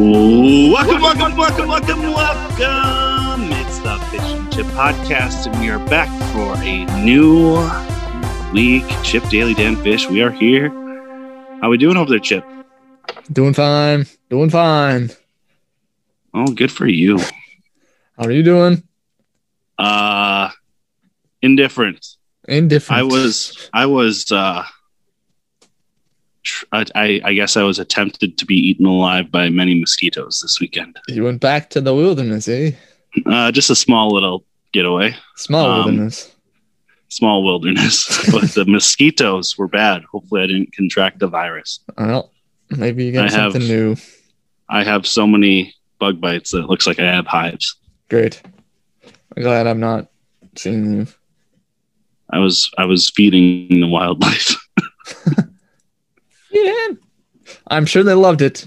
Welcome, welcome, welcome, welcome, welcome. It's the Fish and Chip Podcast, and we are back for a new week. Chip Daily Dan Fish, we are here. How are we doing over there, Chip? Doing fine. Doing fine. Oh, good for you. How are you doing? Uh indifferent. Indifferent. I was I was uh I, I I guess I was attempted to be eaten alive by many mosquitoes this weekend. You went back to the wilderness, eh? Uh just a small little getaway. Small Um, wilderness. small wilderness, but the mosquitoes were bad. Hopefully, I didn't contract the virus. Well, maybe you got I have- something new. I have so many bug bites that it looks like I have hives. Great. I'm glad I'm not seeing you. I was I was feeding the wildlife. Yeah. I'm sure they loved it.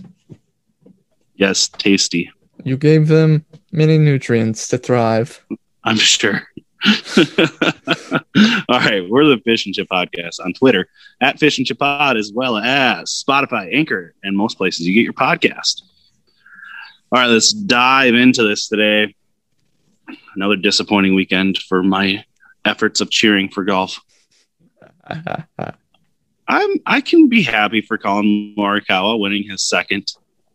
yes, tasty. You gave them many nutrients to thrive. I'm sure. All right, we're the Fish and Chip Podcast on Twitter at Fish and Chip Pod, as well as Spotify, Anchor, and most places you get your podcast. All right, let's dive into this today. Another disappointing weekend for my efforts of cheering for golf. I'm I can be happy for Colin Morikawa winning his second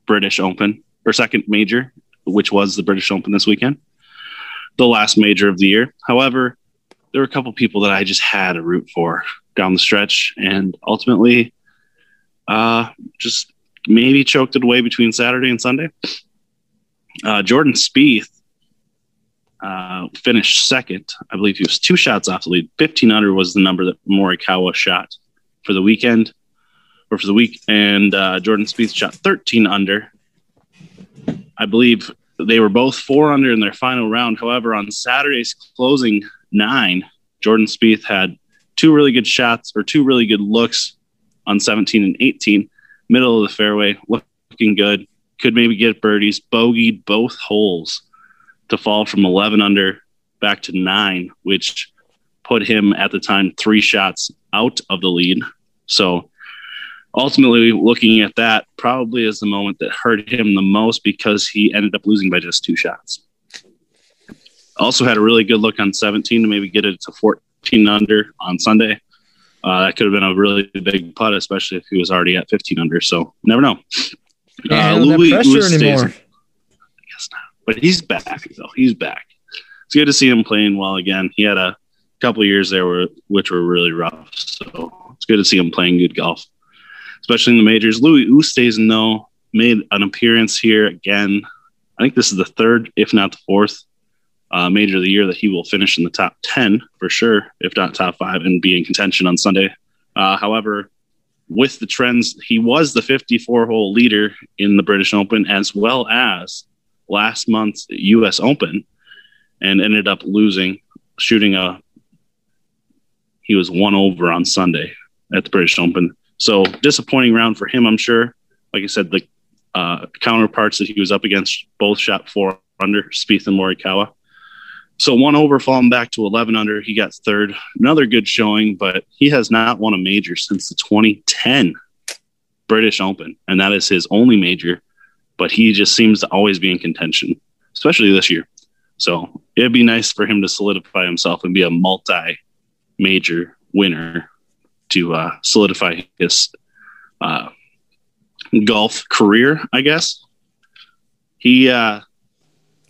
British Open or second major, which was the British Open this weekend, the last major of the year. However, there were a couple people that I just had a root for down the stretch, and ultimately, uh, just maybe choked it away between Saturday and Sunday. Uh, Jordan Spieth uh, finished second. I believe he was two shots off the lead. 1500 was the number that Morikawa shot for the weekend or for the week. And uh, Jordan Spieth shot 13 under. I believe they were both four under in their final round. However, on Saturday's closing nine, Jordan Spieth had two really good shots or two really good looks on 17 and 18, middle of the fairway, looking good. Could maybe get birdies, bogeyed both holes to fall from 11 under back to nine, which put him at the time three shots out of the lead. So ultimately, looking at that, probably is the moment that hurt him the most because he ended up losing by just two shots. Also had a really good look on 17 to maybe get it to 14 under on Sunday. Uh, that could have been a really big putt, especially if he was already at 15 under. So never know. Can't handle that pressure stays- anymore. guess not. But he's back though. He's back. It's good to see him playing well again. He had a couple of years there where, which were really rough. So it's good to see him playing good golf, especially in the majors. Louis Oosthuizen though made an appearance here again. I think this is the third, if not the fourth, uh, major of the year that he will finish in the top ten for sure, if not top five, and be in contention on Sunday. Uh, however, with the trends, he was the 54 hole leader in the British Open as well as last month's U.S. Open, and ended up losing, shooting a. He was one over on Sunday at the British Open, so disappointing round for him. I'm sure. Like I said, the uh, counterparts that he was up against both shot four under Spieth and Morikawa. So one over, falling back to 11 under. He got third. Another good showing, but he has not won a major since the 2010 British Open, and that is his only major. But he just seems to always be in contention, especially this year. So it'd be nice for him to solidify himself and be a multi-major winner to uh, solidify his uh, golf career, I guess. He uh,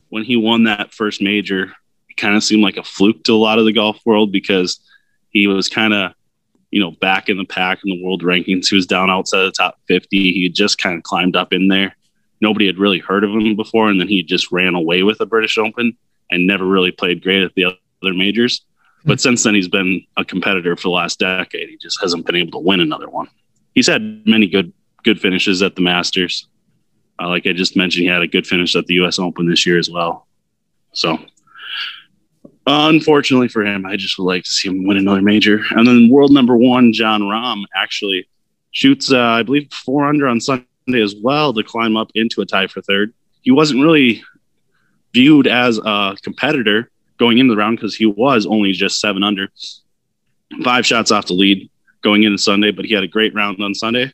when he won that first major, it kind of seemed like a fluke to a lot of the golf world because he was kind of, you know, back in the pack in the world rankings. He was down outside the top 50. He had just kind of climbed up in there. Nobody had really heard of him before, and then he just ran away with the British Open and never really played great at the other majors. But since then, he's been a competitor for the last decade. He just hasn't been able to win another one. He's had many good good finishes at the Masters. Uh, like I just mentioned, he had a good finish at the U.S. Open this year as well. So, unfortunately for him, I just would like to see him win another major. And then world number one, Jon Rahm, actually shoots, uh, I believe, four under on Sunday as well to climb up into a tie for third. He wasn't really viewed as a competitor going into the round because he was only just seven under, five shots off the lead going into Sunday, but he had a great round on Sunday.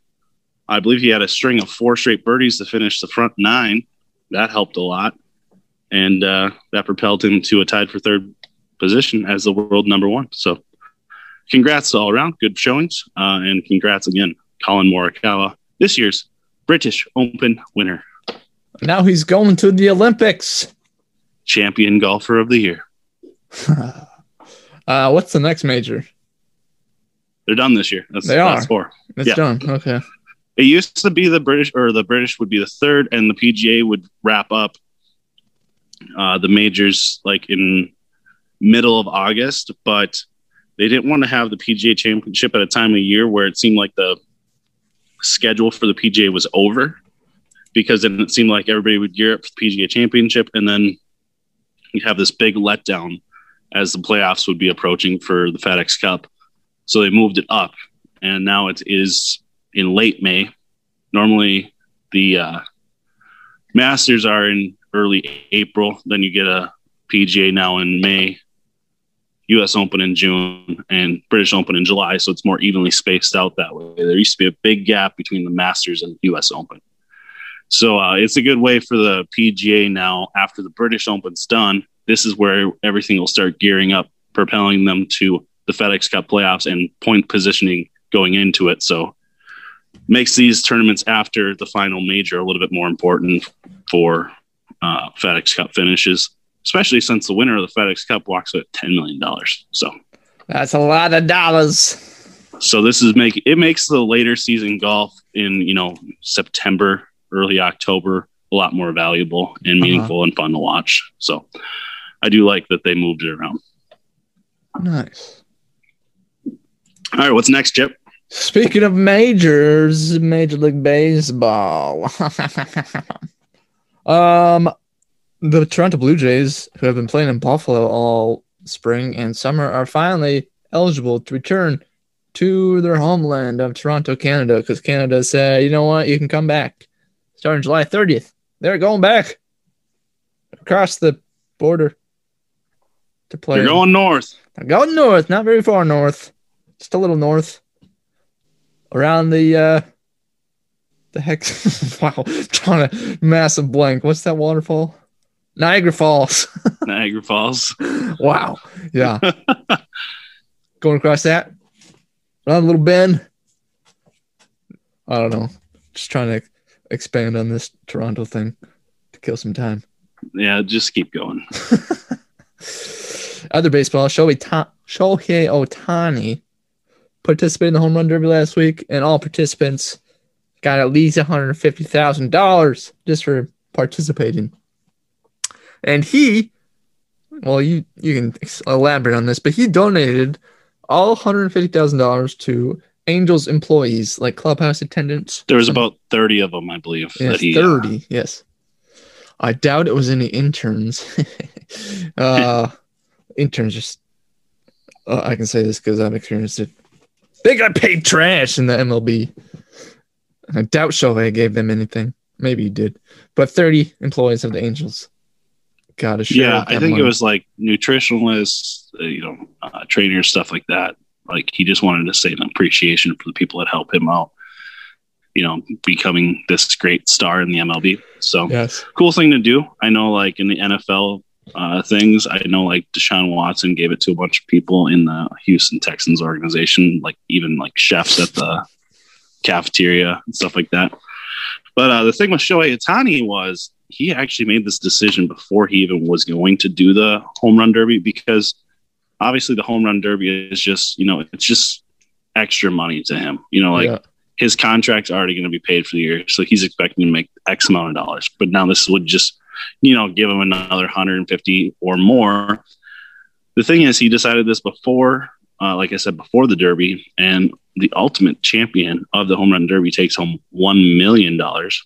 I believe he had a string of four straight birdies to finish the front nine. That helped a lot. And uh, that propelled him to a tied for third position as the world number one. So congrats all around. Good showings. Uh, and congrats again, Colin Morikawa, this year's British Open winner. Now he's going to the Olympics. Champion golfer of the year. uh, what's the next major? They're done this year. That's They the are. four. It's Yeah. done. Okay. It used to be the British, or the British would be the third, and the PGA would wrap up uh, the majors like in middle of August. But they didn't want to have the PGA Championship at a time of year where it seemed like the schedule for the PGA was over, because then it seemed like everybody would gear up for the PGA Championship, and then you have this big letdown as the playoffs would be approaching for the FedEx Cup. So they moved it up, and now it is in late May. Normally, the uh, Masters are in early April. Then you get a PGA now in May, U.S. Open in June, and British Open in July. So it's more evenly spaced out that way. There used to be a big gap between the Masters and U.S. Open. So uh, it's a good way for the PGA now. After the British Open's done, this is where everything will start gearing up, propelling them to the FedEx Cup playoffs and point positioning going into it. So makes these tournaments after the final major a little bit more important for uh, FedEx Cup finishes, especially since the winner of the FedEx Cup walks with ten million dollars. So, That's a lot of dollars. so this is make it makes the later season golf in you know September, early October a lot more valuable and meaningful and fun to watch. So, I do like that they moved it around. Nice. All right, what's next, Chip? Speaking of majors, Major League Baseball. um, the Toronto Blue Jays, who have been playing in Buffalo all spring and summer, are finally eligible to return to their homeland of Toronto, Canada, because Canada said, you know what, you can come back starting July 30th. They're going back across the border to play. You're going north. They're going north, not very far north, just a little north, around the uh, the heck. wow, trying to massive blank. What's that waterfall? Niagara Falls. Niagara Falls. wow, yeah. going across that, around a little bend. I don't know. Just trying to expand on this Toronto thing to kill some time. Yeah, just keep going. Other baseball, Shohei, Ta- Shohei Ohtani participated in the home run derby last week, and all participants got at least $150,000 just for participating. And he, well, you, you can elaborate on this, but he donated all $150,000 to Angels employees, like clubhouse attendants. There was about thirty of them, I believe. Yes, he, uh, 30. yes. I doubt it was any interns. uh, interns just, uh, I can say this because I've experienced it. They got paid trash in the MLB. I doubt Shohei gave them anything. Maybe he did. But 30 employees of the Angels got a share. yeah, I think money. it was like nutritionalists, uh, you know, uh, trainers, stuff like that. Like he just wanted to say an appreciation for the people that help him out. You know, becoming this great star in the MLB. So Yes. cool thing to do. I know, like in the NFL uh, things, I know like Deshaun Watson gave it to a bunch of people in the Houston Texans organization, like even like chefs at the cafeteria and stuff like that. But uh, the thing with Shohei Ohtani was he actually made this decision before he even was going to do the home run derby because obviously the home run derby is just you know it's just extra money to him. You know, like yeah. his contract's already going to be paid for the year, so he's expecting to make X amount of dollars. But now this would just, you know, give him another 150 or more. The thing is, he decided this before, uh, like I said, before the Derby, and the ultimate champion of the home run Derby takes home one million dollars,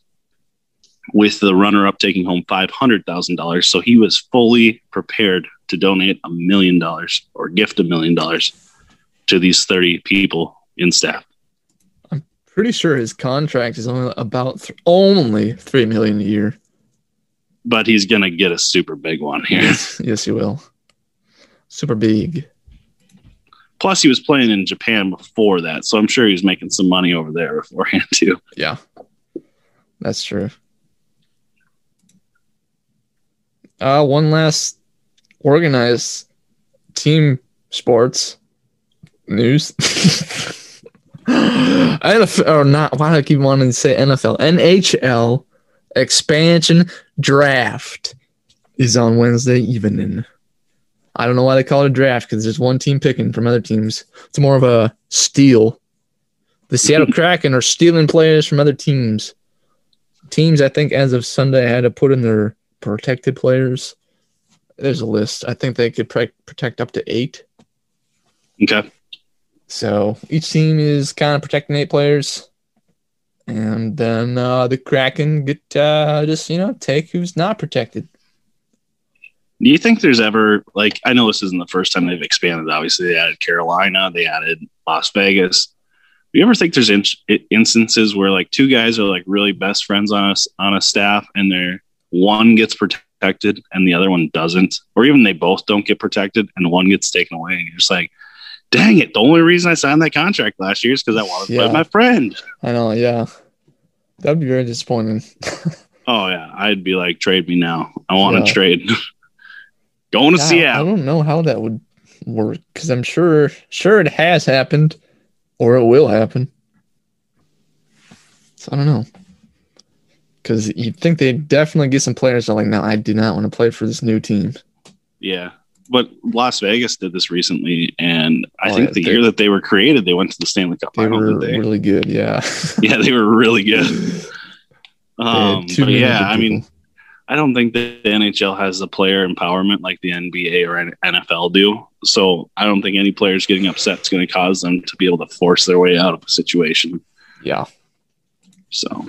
with the runner-up taking home five hundred thousand dollars. So he was fully prepared to donate a million dollars or gift a million dollars to these 30 people in staff. I'm pretty sure his contract is only about th- only three million a year. But he's gonna get a super big one here. Yes, yes, you will. Super big. Plus, he was playing in Japan before that, so I'm sure he was making some money over there beforehand too. Yeah, that's true. Uh, one last organized team sports news. NFL or not? Why do I keep wanting to say NFL? NHL expansion draft is on Wednesday evening. I don't know why they call it a draft because there's one team picking from other teams. It's more of a steal. The Seattle Kraken are stealing players from other teams. Teams, I think, as of Sunday, had to put in their protected players. There's a list. I think they could pre- protect up to eight. Okay. So each team is kind of protecting eight players. And then uh, the Kraken get uh, just, you know, take who's not protected. Do you think there's ever like I know this isn't the first time they've expanded. Obviously, they added Carolina, they added Las Vegas. Do you ever think there's in- instances where like two guys are like really best friends on us on a staff, and they're one gets protected and the other one doesn't, or even they both don't get protected and one gets taken away, and you're just like, dang it! The only reason I signed that contract last year is because I wanted to play Yeah. with my friend. I know, yeah. That'd be very disappointing. Oh yeah, I'd be like, trade me now. I want to Yeah. trade. Going to Yeah, I don't know how that would work because I'm sure sure it has happened or it will happen. So I don't know. Because you'd think they'd definitely get some players that are like, no, I do not want to play for this new team. Yeah. But Las Vegas did this recently, and I Oh, think yeah, the year that they were created, they went to the Stanley Cup They were they? really good, yeah. yeah, they were really good. Um, but yeah, I mean. I don't think that the NHL has the player empowerment like the NBA or NFL do. So I don't think any players getting upset is going to cause them to be able to force their way out of a situation. yeah, So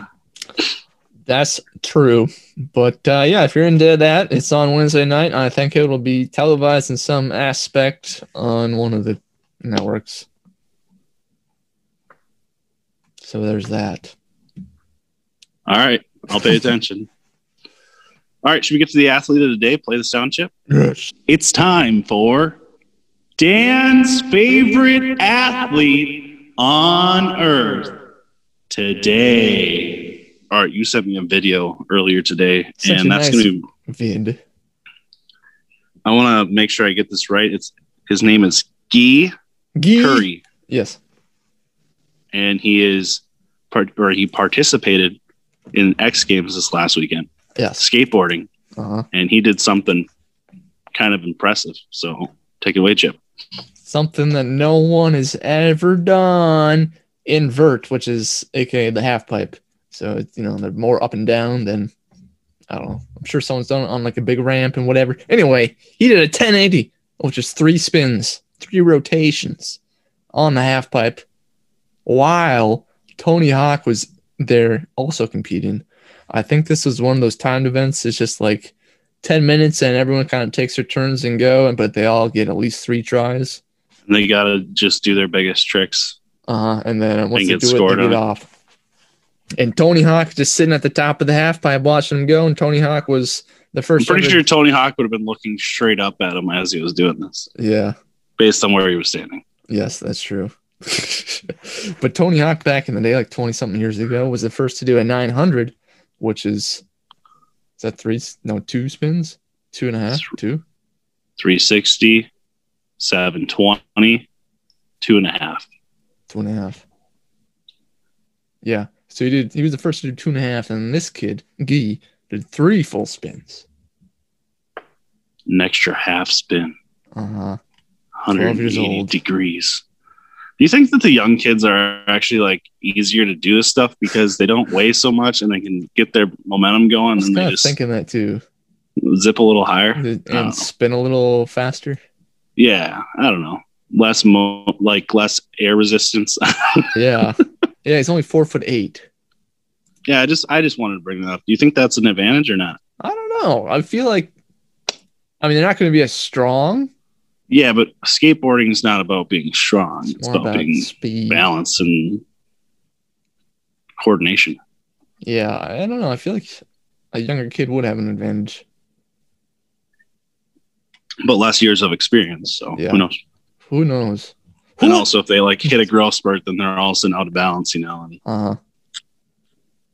that's true. But uh, yeah, if you're into that, it's on Wednesday night. I think it will be televised in some aspect on one of the networks. So there's that. all right, I'll pay attention. All right, should we get to the athlete of the day? Play the sound chip. Yes. It's time for Dan's favorite athlete on earth today. All right, you sent me a video earlier today, Such a and that's nice- going to be. Vid. I want to make sure I get this right. It's his name is Guy Gee. Khury, Yes. and he is part or he participated in X Games this last weekend, Yes. skateboarding, Uh-huh. and he did something kind of impressive. So take it away, Chip. Something that no one has ever done. Invert, which is aka the half pipe. So it's you know they're more up and down than I don't know. I'm sure someone's done it on like a big ramp and whatever. Anyway, he did a 1080, which is three spins, three rotations on the half pipe, while Tony Hawk was there also competing. I think this was one of those timed events. It's just like 10 minutes and everyone kind of takes their turns and go, but they all get at least three tries. And they got to just do their biggest tricks. Uh-huh. And then once And they get do it, scored they get it. off. And Tony Hawk just sitting at the top of the half pipe watching him go. And Tony Hawk was the I'm first. pretty ever- sure Tony Hawk would have been looking straight up at him as he was doing this, Yeah. based on where he was standing. Yes, that's true. but Tony Hawk back in the day, like 20 something years ago, was the first to do a 900, which is, is that three? No, two spins? Two and a half? Two? 360, 720, two and a half. Two and a half. Yeah. So he did, he was the first to do two and a half. And this kid, Guy, did three full spins. An extra half spin, Uh huh. 180 years old. degrees. Do you think that the young kids are actually like easier to do this stuff because they don't weigh so much and they can get their momentum I going was and they just thinking that too. zip a little higher? And Oh. spin a little faster. Yeah, I don't know. Less mo like less air resistance. Yeah. yeah, he's only four foot eight. Yeah, I just I just wanted to bring that up. Do you think that's an advantage or not? I don't know. I feel like, I mean, they're not going to be as strong. Yeah, but skateboarding is not about being strong. It's More about, about being speed. balanced and coordination. Yeah, I don't know. I feel like a younger kid would have an advantage. But less years of experience. So Yeah. who knows? Who knows? And also, if they like hit a growth spurt, then they're all of a sudden out of balance, you know. And Uh huh.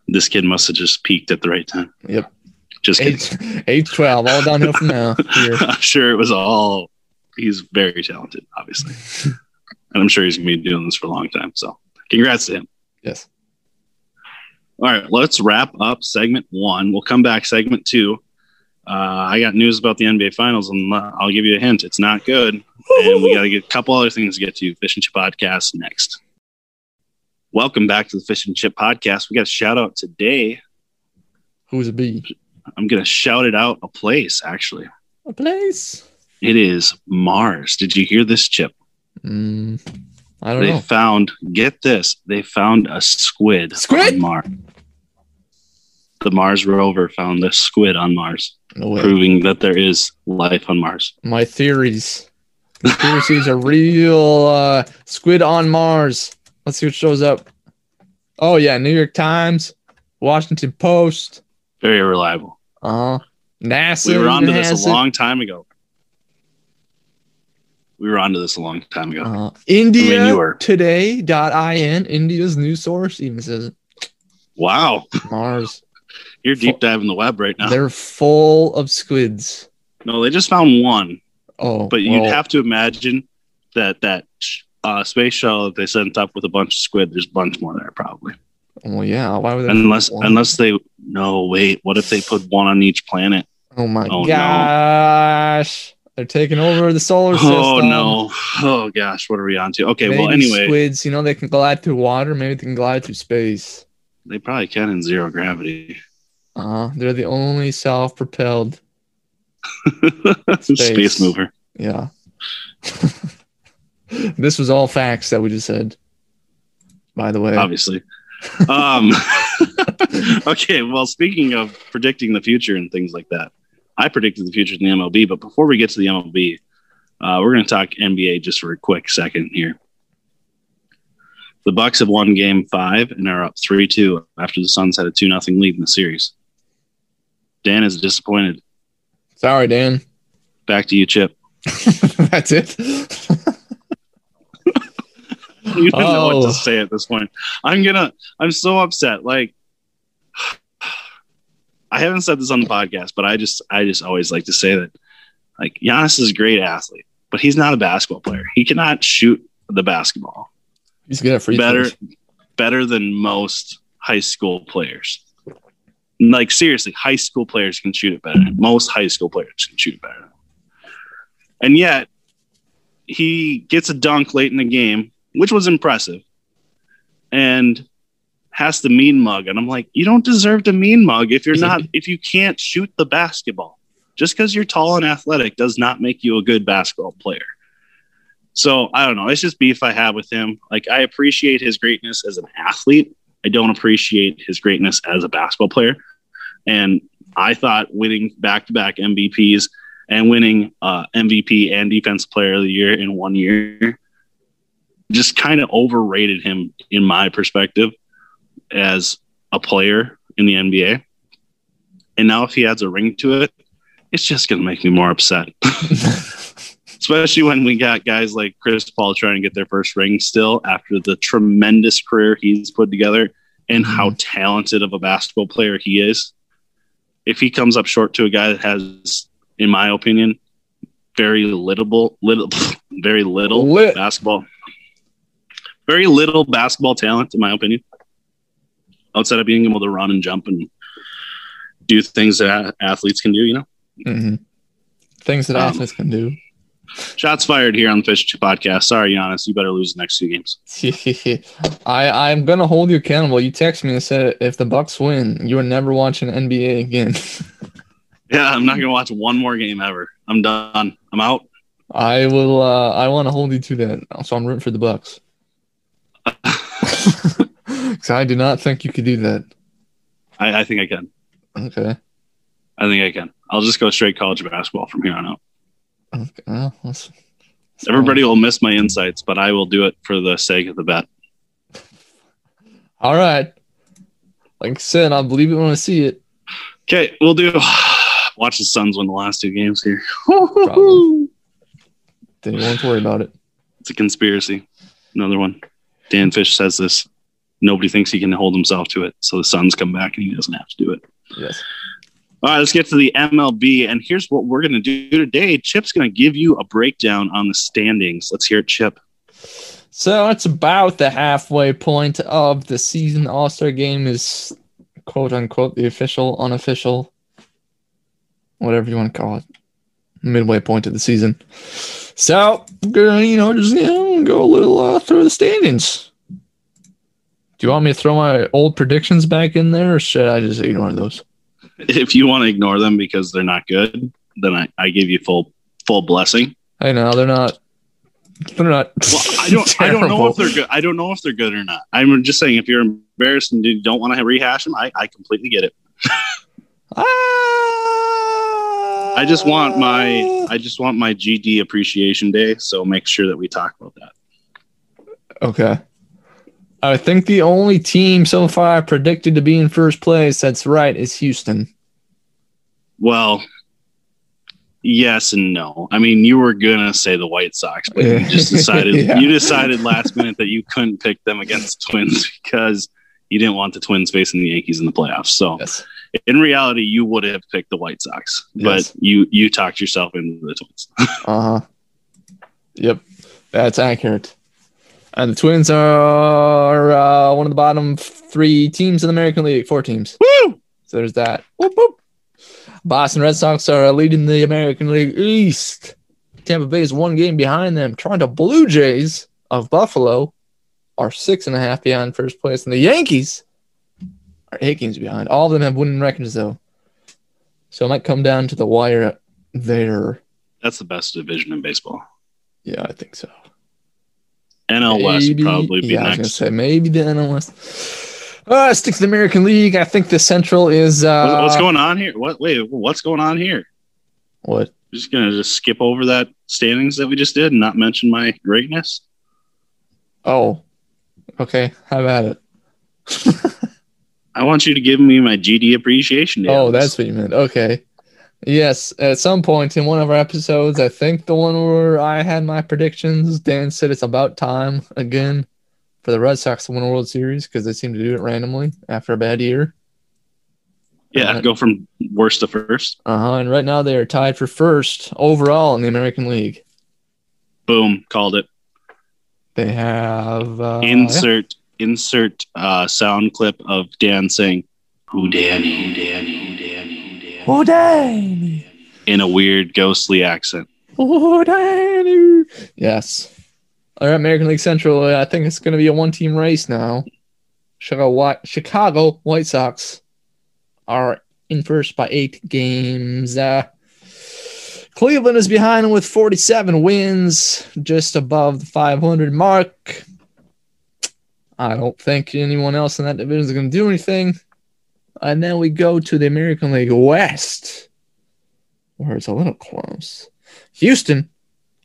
This kid must have just peaked at the right time. Yep. Just kidding. Age age twelve, all downhill from now. I'm sure it was all. He's very talented, obviously, and I'm sure he's gonna be doing this for a long time. So, congrats to him. Yes. All right, let's wrap up segment one. We'll come back segment two. Uh, I got news about the NBA Finals, and I'll give you a hint. It's not good, and we got to get a couple other things to get to. Fish and Chip Podcast next. Welcome back to the Fish and Chip Podcast. We got a shout out today. Who's a bee? I'm gonna shout it out a place. Actually, A place. it is Mars. Did you hear this, Chip? Mm, I don't They know. They found. Get this. They found a squid. Squid? on Mars. The Mars rover found a squid on Mars. No proving that there is life on Mars. My theories. Conspiracies are real. Uh, squid on Mars. Let's see what shows up. Oh yeah, New York Times, Washington Post. Very reliable. Uh huh. NASA. we were onto this a long time ago. We were onto this a long time ago. Uh, India you were- Today.in, India's news source, even says it. Wow, Mars. you're deep diving the web right now. They're full of squids. No, they just found one, Oh, but you'd well, have to imagine that that uh, space shuttle that they sent up with a bunch of squid. There's a bunch more there probably, Well, yeah. Why would they? unless unless they. No, wait. What if they put one on each planet? Oh my Oh, no. gosh. They're taking over the solar system. Oh no! Oh gosh, what are we on to? Okay, well Maybe anyway, squids, you know, they can glide through water. Maybe they can glide through space. they probably can in zero gravity. Uh, they're the only self-propelled. Space. Space. mover. Yeah. this was all facts that we just said. By the way, obviously. um, okay, well, speaking of predicting the future and things like that, I predicted the future in the MLB. But before we get to the MLB, uh, we're going to talk NBA just for a quick second here. The Bucks have won Game Five and are up three-two after the Suns had a two nothing lead in the series. Dan is disappointed. sorry, Dan. Back to you, Chip. That's it. You don't know what Oh. to say at this point. I'm gonna. I'm so upset. Like, I haven't said this on the podcast, but I just, I just always like to say that, like, Giannis is a great athlete, but he's not a basketball player. He cannot shoot the basketball He's good at free better, throws. better than most high school players. Like seriously, high school players can shoot it better. Most high school players can shoot it better. And yet, he gets a dunk late in the game, which was impressive, and has the mean mug. And I'm like, you don't deserve the mean mug if you're not if you can't shoot the basketball. Just because you're tall and athletic does not make you a good basketball player. So I don't know. It's just beef I have with him. Like I appreciate his greatness as an athlete. I don't appreciate his greatness as a basketball player. And I thought winning back to back MVPs and winning uh, MVP and Defensive Player of the Year in one year just kind of overrated him, in my perspective, as a player in the NBA. And now, if he adds a ring to it, it's just going to make me more upset. Especially when we got guys like Chris Paul trying to get their first ring still after the tremendous career he's put together and how mm-hmm. talented of a basketball player he is. If he comes up short to a guy that has, in my opinion, very little, little, very little Lit. basketball, very little basketball talent, in my opinion, outside of being able to run and jump and do things that athletes can do, you know. Mhm. Things that Um, athletes can do. Shots fired here on the Fish podcast. Sorry, Giannis, you better lose the next two games. I I'm gonna hold you accountable. You text me and said if the Bucks win, you are never watching NBA again. Yeah, I'm not gonna watch one more game ever. I'm done. I'm out. I will. uh I want to hold you to that. So I'm rooting for the Bucks. Because I do not think you could do that. I, I think I can. Okay. I think I can. I'll just go straight college basketball from here on out. okay. Well, let's, let's Everybody will miss my insights, but I will do it for the sake of the bet. All right. Like I said, I'll believe it when I see it. Okay, we'll do. Watch the Suns win the last two games here. Probably. Then you won't worry about it. It's a conspiracy. Another one. Dan Fish says this. Nobody thinks he can hold himself to it. So the Suns come back and he doesn't have to do it. Yes. All right, let's get to the MLB. And here's what we're going to do today. Chip's going to give you a breakdown on the standings. Let's hear it, Chip. So it's about the halfway point of the season. All Star game is quote unquote the official, unofficial, whatever you want to call it, midway point of the season. So you know, just you know, go a little uh, through the standings. Do you want me to throw my old predictions back in there, or should I just ignore those? If you want to ignore them because they're not good, then I, I give you full full blessing. I know they're not. They're not. Well, I don't I don't know if they're good. I don't know if they're good or not. I'm just saying if you're embarrassed and you don't want to rehash them, I, I completely get it. Ah, I just want my I just want my GD appreciation day, so make sure that we talk about that. Okay. I think the only team so far predicted to be in first place that's right is Houston. Well, yes and no. I mean, you were gonna say the White Sox, but you just decided Yeah. you decided last minute that you couldn't pick them against the Twins because you didn't want the Twins facing the Yankees in the playoffs. So Yes. In reality, you would have picked the White Sox, Yes. but you you talked yourself into the Twins. Uh huh. Yep. That's accurate. And the Twins are uh, one of the bottom three teams in the American League, four teams. Woo! So there's that. Whoop, whoop. Boston Red Sox are leading the American League East. Tampa Bay is one game behind them. Toronto Blue Jays of Buffalo are six and a half behind first place. And the Yankees are eight games behind. All of them have winning records, though. So it might come down to the wire there. That's the best division in baseball. Yeah, I think so. NL West Maybe- probably be yeah, I was gonna next. say maybe the NL West. Uh, stick to the American League. I think the Central is uh, what's going on here? What? Wait, what's going on here? what? I'm just gonna just skip over that standings that we just did and not mention my greatness. Oh, okay. How about it? I want you to give me my GD appreciation. Day Oh, that's what you meant. Okay. Yes, at some point in one of our episodes, I think the one where I had my predictions, Dan said it's about time again for the Red Sox to win a World Series because they seem to do it randomly after a bad year. yeah. Go from worst to first. Uh huh. And right now they are tied for first overall in the American League. Boom, called it. They have uh, insert insert uh, sound clip of Dan saying "Who Danny, who Danny, who Danny, who Danny," Oh, Danny. in a weird ghostly accent. Oh, Danny. Yes. All right, American League Central. uh, I think it's going to be a one-team race now. Chicago White, Chicago White Sox are in first by eight games. Uh, Cleveland is behind with 47 wins, just above the 500 mark. I don't think anyone else in that division is going to do anything. And then we go to the American League West, where it's a little close. Houston,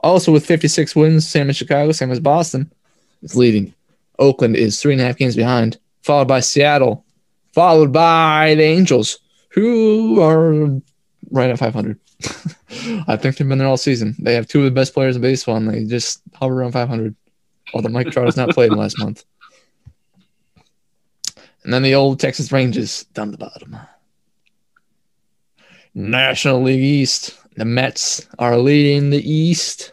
also with 56 wins, same as Chicago, same as Boston, is leading. Oakland is three and a half games behind, followed by Seattle, followed by the Angels, who are right at 500. I think they've been there all season. They have two of the best players in baseball, and they just hover around 500. Although Mike Trout has not played in last month. And then the old Texas Rangers down the bottom. National League East. The Mets are leading the East,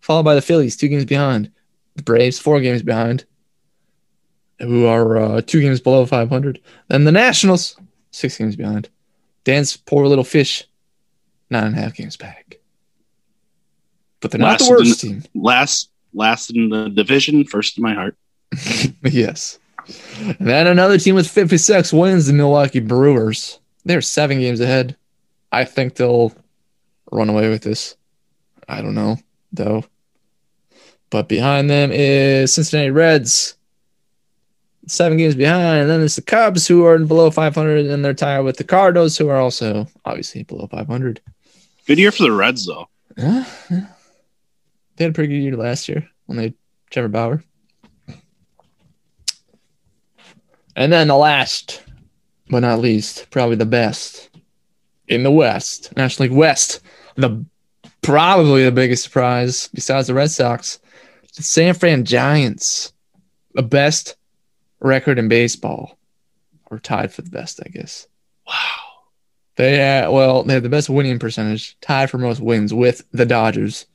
followed by the Phillies, two games behind. The Braves, four games behind, who are uh, two games below 500. Then the Nationals, six games behind. Dan's poor little fish, nine and a half games back. But they're not Last the in worst team. Last last in the division, first in my heart. yes. Then another team with 56 wins, the Milwaukee Brewers. They're seven games ahead. I think they'll run away with this. I don't know, though. But behind them is Cincinnati Reds. Seven games behind. And then there's the Cubs, who are below 500, and they're tied with the Cardinals, who are also obviously below 500. Good year for the Reds, though. Yeah, yeah. They had a pretty good year last year when they Trevor Bauer. And then the last, but not least, probably the best in the West, National League West, the probably the biggest surprise besides the Red Sox, The San Fran Giants, the best record in baseball, or tied for the best, I guess. Wow. They had, well, they have the best winning percentage, tied for most wins with the Dodgers.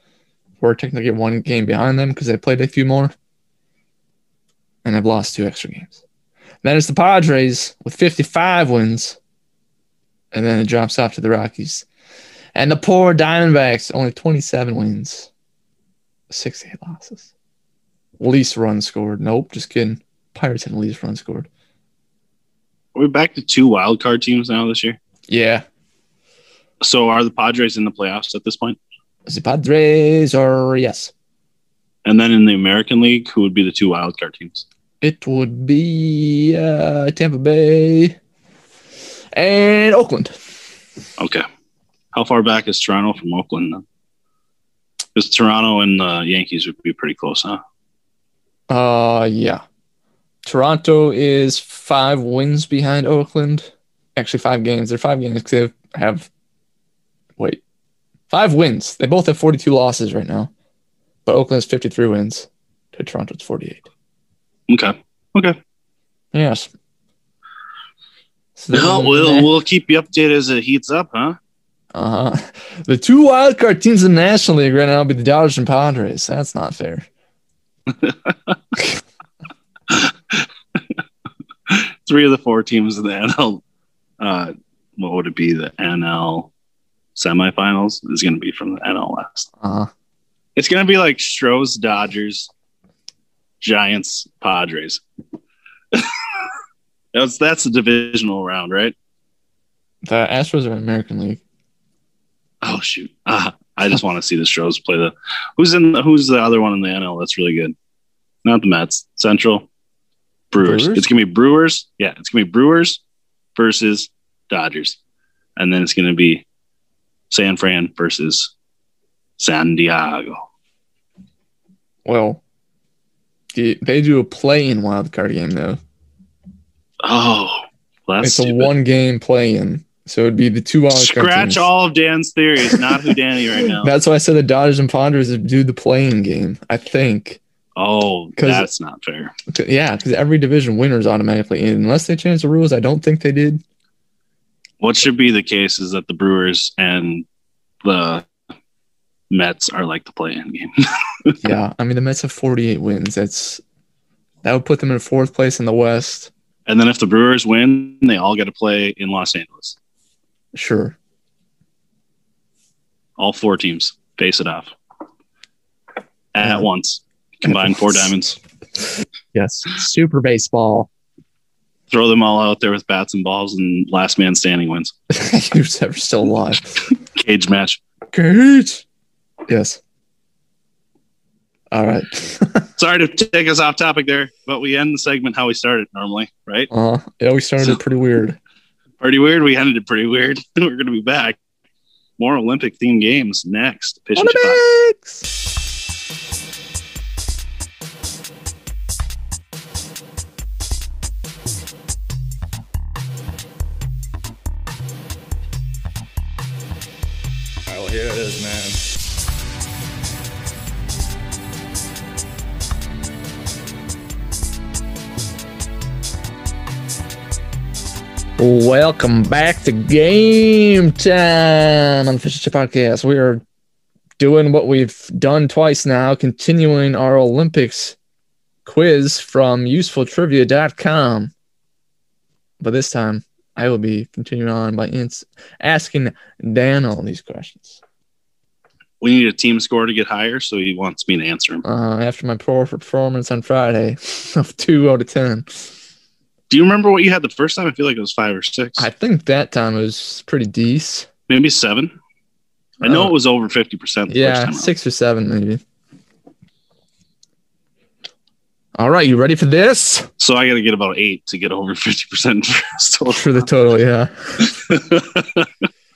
We're technically one game behind them because they played a few more. And they've lost two extra games. Then it's the Padres with 55 wins. And then it drops off to the Rockies. And the poor Diamondbacks, only 27 wins, 68 losses. Least runs scored. Nope, just kidding. Pirates had the least runs scored. Are we back to two wild card teams now this year? Yeah. So are the Padres in the playoffs at this point? The Padres are, yes. And then in the American League, who would be the two wild card teams? It would be uh, Tampa Bay and Oakland. Okay. How far back is Toronto from Oakland then? Because Toronto and the Yankees would be pretty close, huh? Uh, yeah. Toronto is five wins behind Oakland. Actually, five games. They're five games because they have, wait, five wins. They both have 42 losses right now. But Oakland has 53 wins to Toronto's 48. Okay. Okay. Yes. So Well, we'll we'll keep you updated as it heats up, huh? Uh huh. The two wildcard teams in the National League right now will be the Dodgers and Padres. That's not fair. Three of the four teams in the NL, uh, what would it be? The NL semifinals is going to be from the NL West. Uh huh. It's going to be like Stros, Dodgers, Giants, Padres. that's that's the divisional round, right? The Astros are in American League. Oh shoot! Ah, I just want to see the Stros play the. Who's in? The, who's the other one in the NL? That's really good. Not the Mets. Central. Brewers. Brewers? It's gonna be Brewers. Yeah, it's gonna be Brewers versus Dodgers, and then it's gonna be San Fran versus San Diego. Well, they do a play-in wild card game though. Oh, it's a one-game play-in, so it'd be the two wildcard Scratch all of Dan's theories. Not who Danny right now. That's why I said the Dodgers and Padres do the playing game. I think, Oh, that's not fair. yeah, because every division winner is automatically in, unless they change the rules. I don't think they did. What should be the case is that the Brewers and the Mets are like the play-in game. yeah, I mean the Mets have 48 wins. That's that would put them in fourth place in the West. and then if the Brewers win, they all get to play in Los Angeles. Sure. All four teams face it off at Yeah. once. Combine four diamonds. Yes. Super baseball. Throw them all out there with bats and balls, and last man standing wins. Who's ever still alive? Cage match. Great. Yes. All right. Sorry to take us off topic there, but we end the segment how we started normally, right? Uh, yeah, we started it pretty weird. Pretty weird. We ended it pretty weird. We're going to be back. More Olympic themed games next. Pitch and Shot. Olympics. Oh, here it is, man. Welcome back to game time on the Fish and Chip Podcast. We are doing what we've done twice now, continuing our Olympics quiz from usefultrivia.com. But this time, I will be continuing on by ins- asking Dan all these questions. We need a team score to get higher, so he wants me to answer him. Uh, after my poor performance on Friday of two out of 10, Do you remember what you had the first time? I feel like it was five or six, I think that time was pretty decent. maybe seven. I know Uh, it was over fifty percent. Yeah, time six or seven, maybe. All right, you ready for this? So I got to get about eight to get over fifty percent For the total, yeah.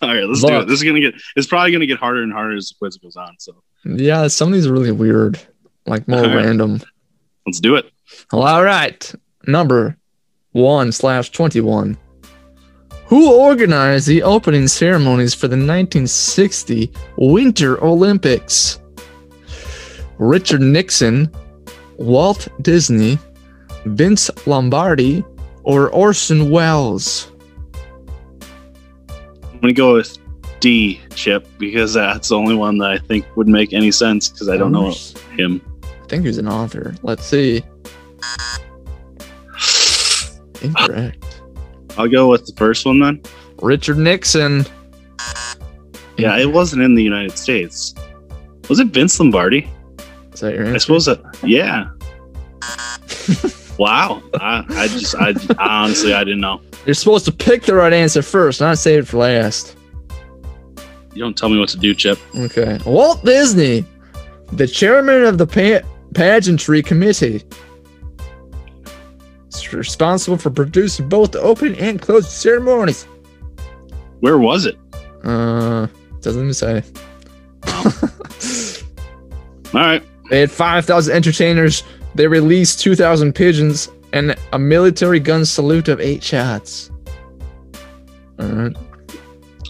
All right, let's do it. This is gonna get. It's probably gonna get harder and harder as the quiz goes on. So Yeah, some of these are really weird, like more All right. random. let's do it. Well, all right, number one slash 21. Who organized the opening ceremonies for the 1960 Winter Olympics? Richard Nixon, Walt Disney, Vince Lombardi, or Orson Welles? I'm gonna go with D, Chip, because that's the only one that I think would make any sense because I don't know him. I think he's an author. Let's see. Incorrect. I'll go with the first one then. Richard Nixon. Yeah, it wasn't in the United States. Was it Vince Lombardi? Is that your answer? I suppose that. Yeah. wow. I, I just, I, I honestly, I didn't know. You're supposed to pick the right answer first, not save it for last. You don't tell me what to do, Chip. Okay. Walt Disney, the chairman of the pa- pageantry committee, responsible for producing both the opening and closing ceremonies. Where was it? Uh, doesn't even say. All right. They had 5,000 entertainers. They released 2,000 pigeons and a military gun salute of eight shots. All right.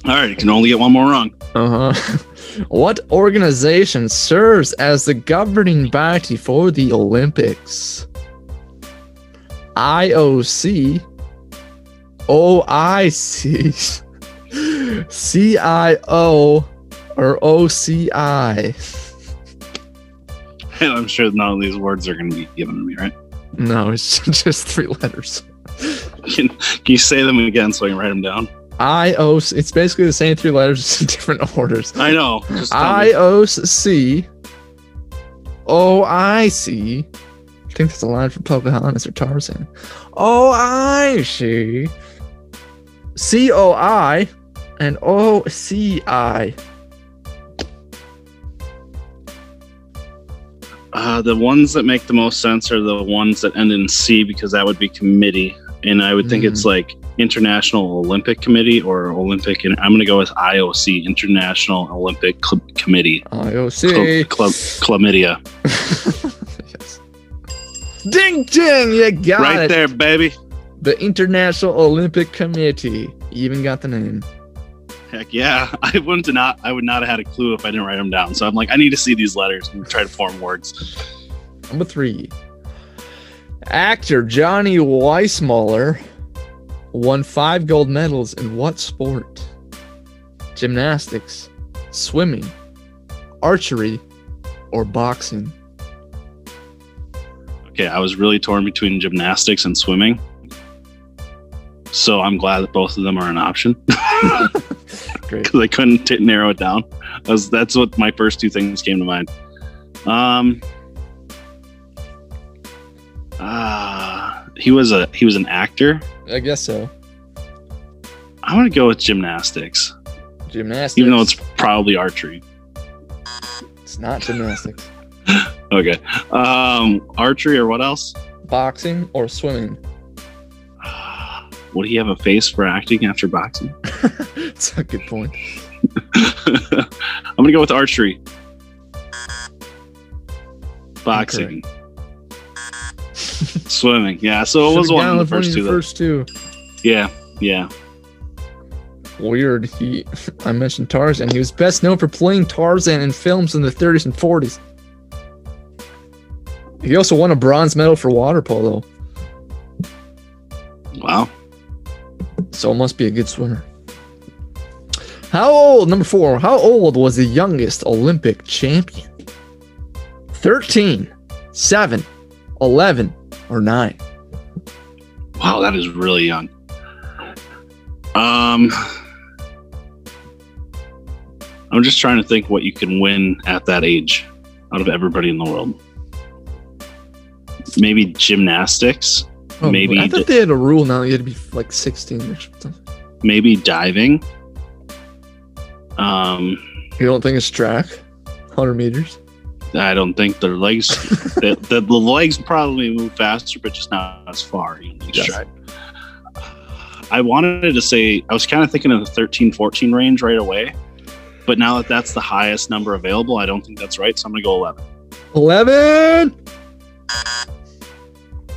All right. You can only get one more wrong. Uh huh. what organization serves as the governing body for the Olympics? IOC, OIC, CIO, or OCI? And I'm sure none of these words are going to be given to me, right? No, it's just three letters. Can, can you say them again so I can write them down? IOC, it's basically the same three letters, just in different orders. I know. Just tell me. IOC, OIC. I think that's a line from Pocahontas or Tarzan. OIC, COI, and OCI. Uh, the ones that make the most sense are the ones that end in C because that would be committee, and I would think Mm. it's like International Olympic Committee or Olympic. And I'm going to go with IOC, International Olympic Cl- Committee. IOC. Cl- chlamydia. Ding ding, you got right it. Right there, baby. The International Olympic Committee. Even got the name. Heck yeah, I wouldn't not. I would not have had a clue if I didn't write them down. So I'm like, I need to see these letters and try to form words. Number three. Actor Johnny Weissmuller won five gold medals in what sport? Gymnastics, swimming, archery, or boxing? Okay, I was really torn between gymnastics and swimming. So I'm glad that both of them are an option Great. because I couldn't t- narrow it down. Was, that's what my first two things came to mind. Um, uh, he was a he was an actor. I guess so. I'm gonna go with gymnastics, Gymnastics. even though it's probably archery. it's not gymnastics. Okay, um, archery or what else? Boxing or swimming? Would he have a face for acting after boxing? That's a good point. I'm gonna go with archery. Boxing. Swimming. Yeah, so it was one of the first two. that- First two. yeah, yeah. Weird. He, I mentioned Tarzan. He was best known for playing Tarzan in films in the 30s and 40s. He also won a bronze medal for water polo, Wow. so must be a good swimmer. How old? Number four. How old was the youngest Olympic champion? 13, 7, 11, or 9? Wow, that is really young. Um I'm just trying to think what you can win at that age out of everybody in the world. Maybe gymnastics, Maybe I thought they had a rule now. You had to be like 16 or something. maybe diving. Um You don't think it's track? 100 meters? I don't think their legs the, the, the legs probably move faster, but just not as far. Yes. stride. I wanted to say I was kind of thinking of the 13, 14 range right away, but now that that's the highest number available, I don't think that's right. So I'm gonna go 11. 11,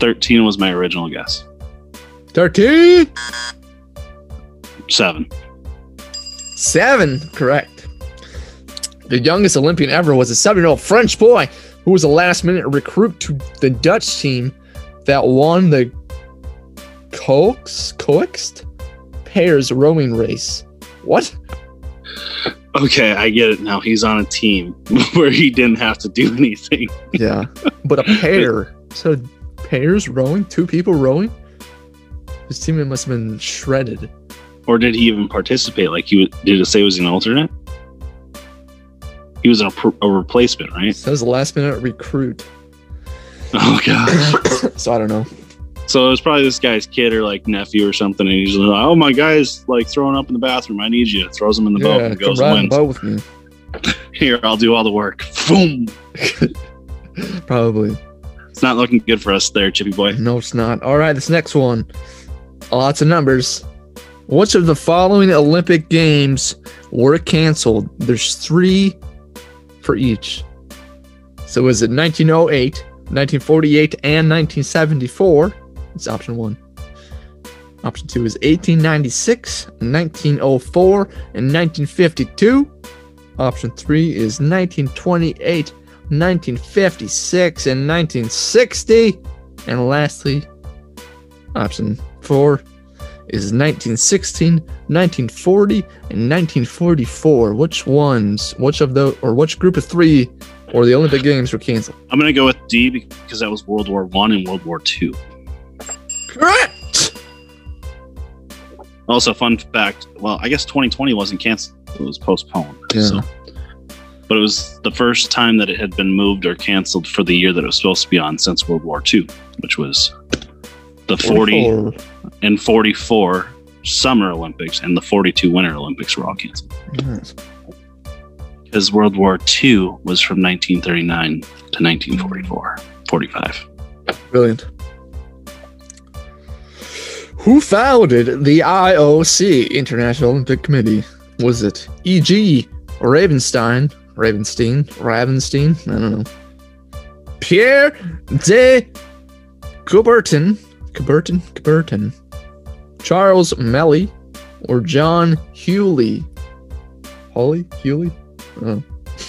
13 was my original guess. 13, Seven. 7. Correct. The youngest Olympian ever was a seven-year-old French boy who was a last-minute recruit to the Dutch team that won the Coax Coaxed pairs rowing race. What? Okay, I get it now. He's on a team where he didn't have to do anything. Yeah, but a pair. So pairs rowing, two people rowing. His teammate must have been shredded. Or did he even participate? Like he did it say he was an alternate? He was a, a replacement, right? Says last-minute recruit. Oh god. so I don't know. So it was probably this guy's kid or like nephew or something, and he's like, "Oh, my guy's like throwing up in the bathroom. I need you." Throws him in the boat and goes and wins. boat with me. Here, I'll do all the work. Boom. Probably. Not looking good for us there, Chippy boy. No, it's not. All right, this next one. Lots of numbers. Which of the following Olympic Games were canceled? There's three for each. So is it 1908, 1948, and 1974? It's option one. Option two is 1896, 1904, and 1952. Option three is 1928, 1956, and 1960. And lastly, option four is 1916, 1940, and 1944. Which ones, which of the, or which group of three or the Olympic Games were canceled? I'm gonna go with D because that was World War One and World War Two. Correct! Also, fun fact. Well, I guess 2020 wasn't canceled; it was postponed. Yeah. So, but it was the first time that it had been moved or canceled for the year that it was supposed to be on since World War II, which was the 40 44. and 44 Summer Olympics and the 42 Winter Olympics were all canceled because World War II was from 1939 to 1944, 45. Brilliant. Who founded the IOC, International Olympic Committee? Was it E.G. Ravenstein, Ravenstein, Ravenstein? I don't know. Pierre de Coubertin, Coubertin, Coubertin, Charles Melly, or John Hewley? Holly? Hewley? Oh.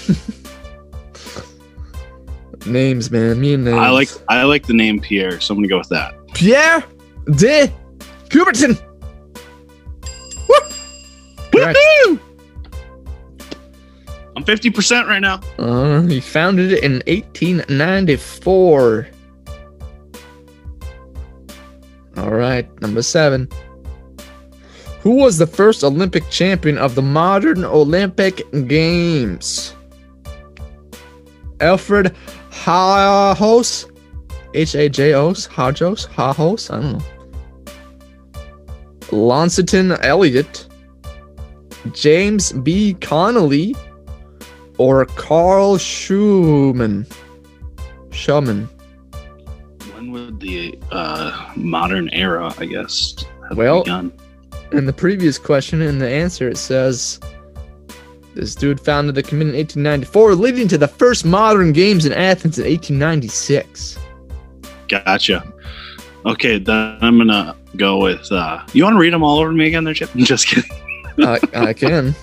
names, man. Me and names. I like I like the name Pierre, so I'm gonna go with that. Pierre de Coubertin. Woohoo! I'm 50% right now. Uh, he founded it in 1894. All right, number seven. Who was the first Olympic champion of the modern Olympic Games? Alfred Hajos? H A J O S? Hajos? Hajos? I don't know. Launceston Elliott? James B. Connolly? Or Carl Schumann. Schumann. When would the uh, modern era, I guess, have Well- begun? In the previous question, in the answer, it says this dude founded the committee in 1894, leading to the first modern games in Athens in 1896. Gotcha. Okay, then I'm gonna go with. Uh, you want to read them all over me again, there, Chip? Just kidding. I, I can.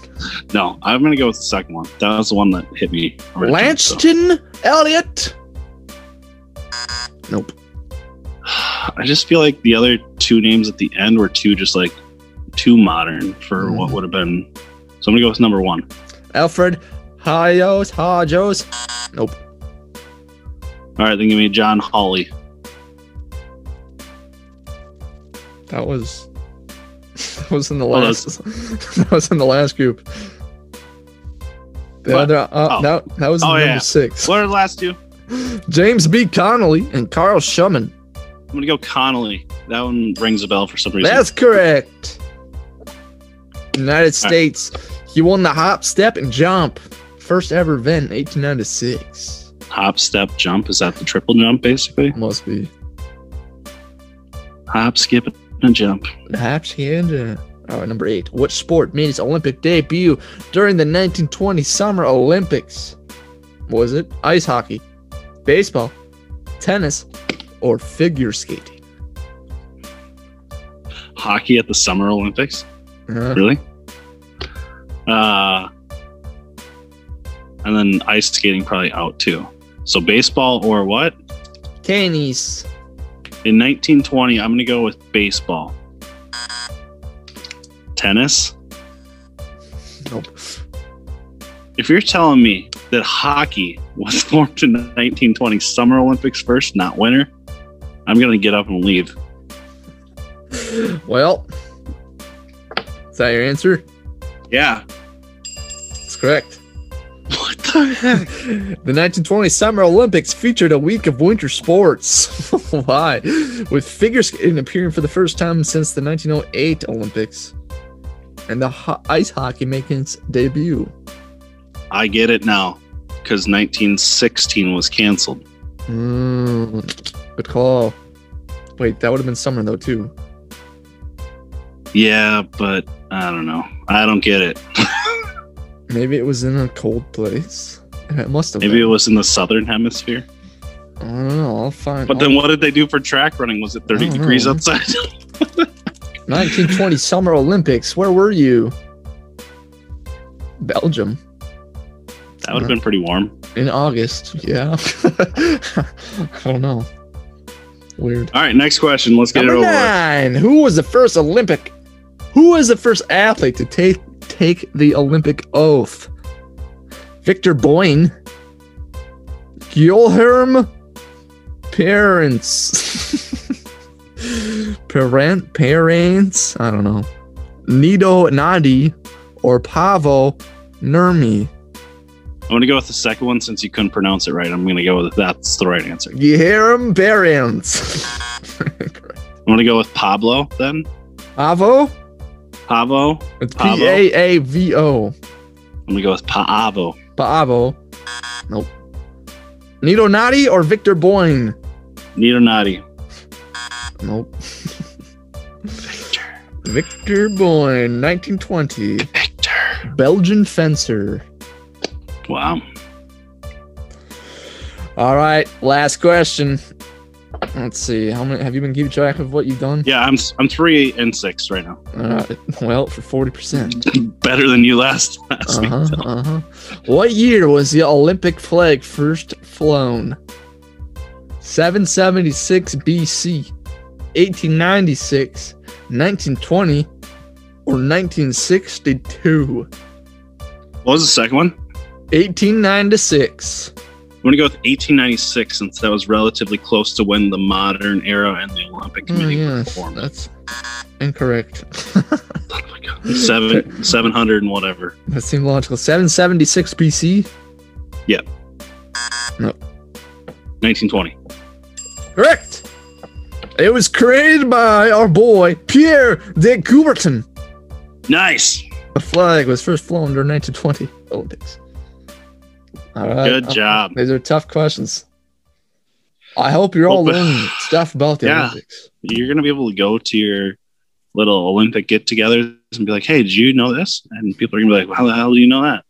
No, I'm gonna go with the second one. That was the one that hit me. originally, so. Elliott. Nope. I just feel like the other two names at the end were too just like too modern for Mhm. what would have been. So I'm gonna go with number one. Alfred Hajos. Hajos. Nope. All right, then give me John Hawley. That was. That was in the Oh, last. that was in the last group. The What? other. Uh, Oh. that, that was Oh, number yeah. six. What are the last two? James B. Connolly and Carl Schumann. I'm gonna go Connolly. That one rings a bell for some reason. That's correct. United States. He won the hop, step, and jump. First ever event in 1896. Hop, step, jump. Is that the triple jump, basically? Must be. Hop, skip, and jump. Hops and. All right, number eight. What sport made its Olympic debut during the 1920 Summer Olympics? Was it ice hockey, baseball, tennis, or figure skating? Hockey at the Summer Olympics. Uh, Really? Uh, and then ice skating probably out too. So baseball or what? Tennis. In 1920, I'm gonna go with baseball. Tennis. Nope. If you're telling me that hockey was formed in the 1920 Summer Olympics first, not winter, I'm gonna get up and leave. Well, is that your answer? Yeah. That's correct. The 1920 Summer Olympics featured a week of winter sports. Why? With figure skating appearing for the first time since the 1908 Olympics, and the ho- ice hockey making its debut. I get it now, because 1916 was canceled. Mm, good call. Wait, that would have been summer though too. Yeah, but I don't know. I don't get it. Maybe it was in a cold place. It must have. Maybe it was in the southern hemisphere. I don't know. I'll find. But then what did they do for track running? Was it 30 degrees know. outside? 1920 Summer Olympics. Where were you? Belgium that would have been pretty warm. in August. Yeah. I don't know. Weird. All right, next question. Let's get Number it over. nine. Who was the first Olympic? Who was the first athlete to take take the Olympic oath? Victor Boin, Guilherme Parents, Parent Parents. I don't know. Nido Nadi or Paavo Nurmi. I'm going to go with the second one since you couldn't pronounce it right. I'm going to go with that's the right answer. Guilherme Parents. I'm going to go with Pablo then. Pavo. Pavo. It's P? A A V O. I'm going to go with Paavo. Paavo. Nope. Nito Nadi or Victor Boin? Nito Nadi. Nope. Victor. Victor Boin, 1920. Victor. Belgian fencer. Wow. All right, last question. Let's see. How many have you been keeping track of what you've done? Yeah, I'm I'm three and six right now. Right. Well, for 40%. Better than you last last week. Uh-huh, uh-huh. What year was the Olympic flag first flown? 776 BC, 1896, 1920, or 1962? What was the second one? 1896. I'm going to go with 1896 since that was relatively close to when the modern era and the Olympic mm, Oh, Committee were yes, formed. that's incorrect. Oh my God. Seven, 700 and whatever. that seemed logical. 776 BC. 1920. Correct. It was created by our boy Pierre de Coubertin. Nice. The flag was first flown during 1920 Olympics. All right. Good uh, job. These are tough questions. I hope you're all Hope- learning stuff about the Yeah. Olympics. You're going to be able to go to your little Olympic get togethers and be like, hey, did you know this? And people are going to be like, well, how the hell do you know that?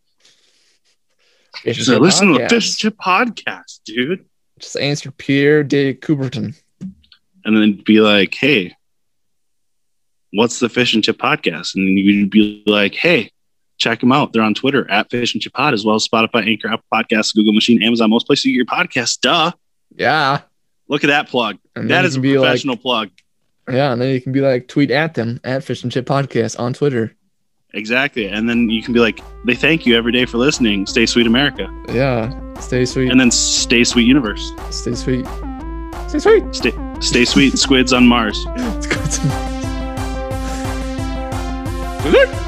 A listen to the podcast. Fish Chip podcast, dude. Just answer Pierre de Coubertin. And then be like, hey, what's the Fish and Chip podcast? And you'd be like, hey, check them out. They're on Twitter at Fish and Chip Pod, as well as Spotify, Anchor, Apple Podcasts, Google Machine, Amazon, most places you get your podcast. Duh. Yeah. Look at that plug. And That is a be like, professional plug. yeah, and then you can be like, tweet at them at Fish and Chip Podcast on Twitter. Exactly. And then you can be like, they thank you every day for listening. Stay sweet, America. Yeah. Stay sweet. And then stay sweet, universe. Stay sweet. Stay sweet. Stay, stay sweet, squids on Mars. To- Is it?